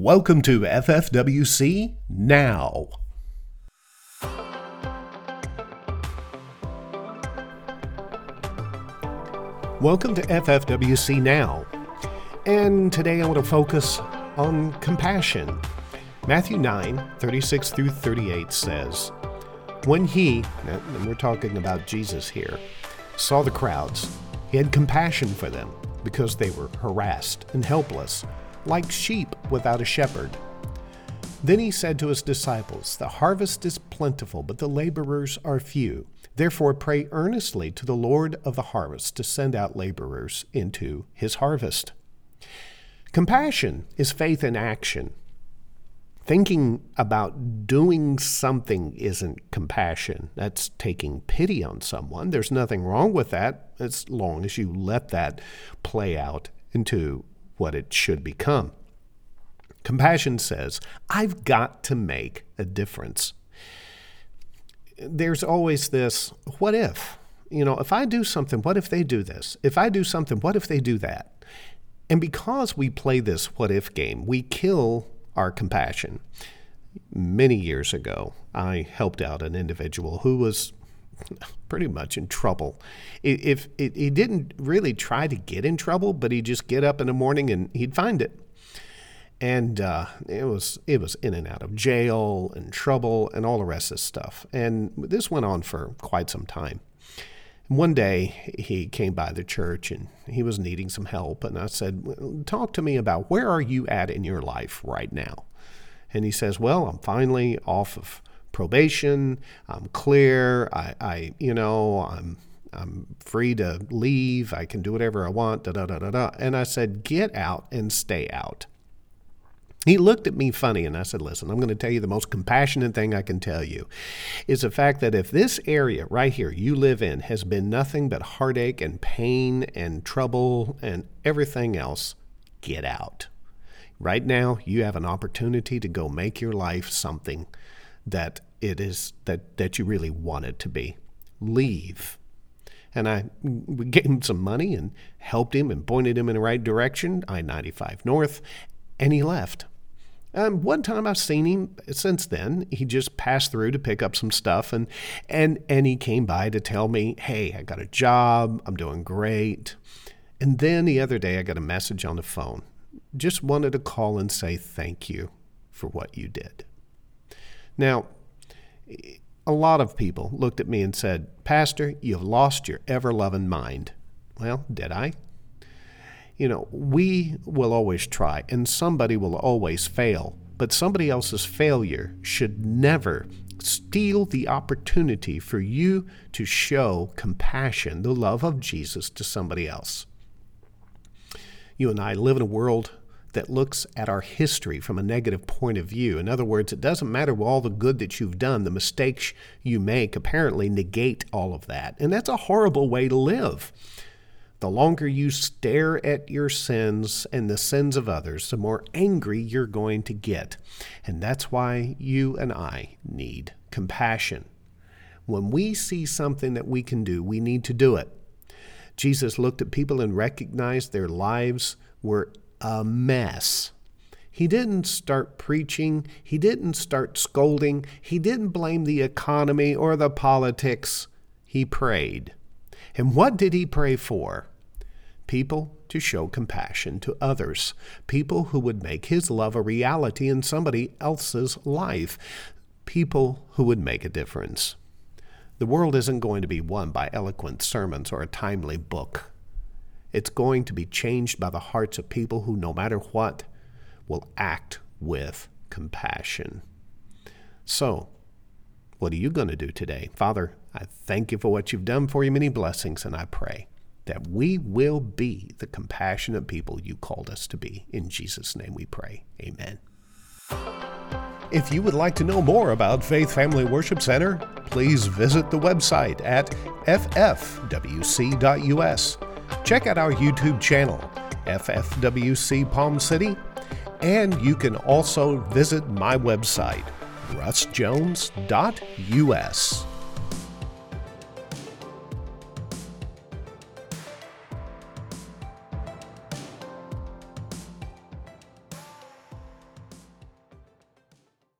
Welcome to FFWC Now. Welcome to FFWC Now. And today I want to focus on compassion. Matthew 9, 36 through 38 says, When he, and we're talking about Jesus here, saw the crowds, he had compassion for them because they were harassed and helpless like sheep without a shepherd. Then he said to his disciples, The harvest is plentiful, but the laborers are few. Therefore, pray earnestly to the Lord of the harvest to send out laborers into his harvest. Compassion is faith in action. Thinking about doing something isn't compassion. That's taking pity on someone. There's nothing wrong with that as long as you let that play out into what it should become. Compassion says, I've got to make a difference. There's always this, what if? You know, if I do something, what if they do this? If I do something, what if they do that? And because we play this what if game, we kill our compassion. Many years ago, I helped out an individual who was pretty much in trouble. If, he didn't really try to get in trouble, but he'd just get up in the morning and he'd find it. And uh, it was it was in and out of jail and trouble and all the rest of this stuff. And this went on for quite some time. One day he came by the church and he was needing some help. And I said, Talk to me about where are you at in your life right now? And he says, Well, I'm finally off of probation. I'm clear. I, I you know, I'm I'm free to leave. I can do whatever I want. Da da da da da. And I said, get out and stay out. He looked at me funny and I said, Listen, I'm going to tell you the most compassionate thing I can tell you is the fact that if this area right here you live in has been nothing but heartache and pain and trouble and everything else, get out. Right now, you have an opportunity to go make your life something that it is that, that you really want it to be. Leave. And I gave him some money and helped him and pointed him in the right direction, I 95 North, and he left. Um, one time I've seen him since then. He just passed through to pick up some stuff, and and and he came by to tell me, "Hey, I got a job. I'm doing great." And then the other day, I got a message on the phone. Just wanted to call and say thank you for what you did. Now, a lot of people looked at me and said, Pastor, you've lost your ever loving mind. Well, did I? You know, we will always try, and somebody will always fail, but somebody else's failure should never steal the opportunity for you to show compassion, the love of Jesus to somebody else. You and I live in a world that looks at our history from a negative point of view. In other words, it doesn't matter all the good that you've done, the mistakes you make apparently negate all of that. And that's a horrible way to live. The longer you stare at your sins and the sins of others, the more angry you're going to get. And that's why you and I need compassion. When we see something that we can do, we need to do it. Jesus looked at people and recognized their lives were a mess. He didn't start preaching. He didn't start scolding. He didn't blame the economy or the politics. He prayed. And what did he pray for? People to show compassion to others, people who would make his love a reality in somebody else's life, people who would make a difference. The world isn't going to be won by eloquent sermons or a timely book. It's going to be changed by the hearts of people who, no matter what, will act with compassion. So, what are you going to do today? Father, I thank you for what you've done for you, many blessings, and I pray that we will be the compassionate people you called us to be. In Jesus' name we pray. Amen. If you would like to know more about Faith Family Worship Center, please visit the website at ffwc.us. Check out our YouTube channel, FFWC Palm City, and you can also visit my website, russjones.us.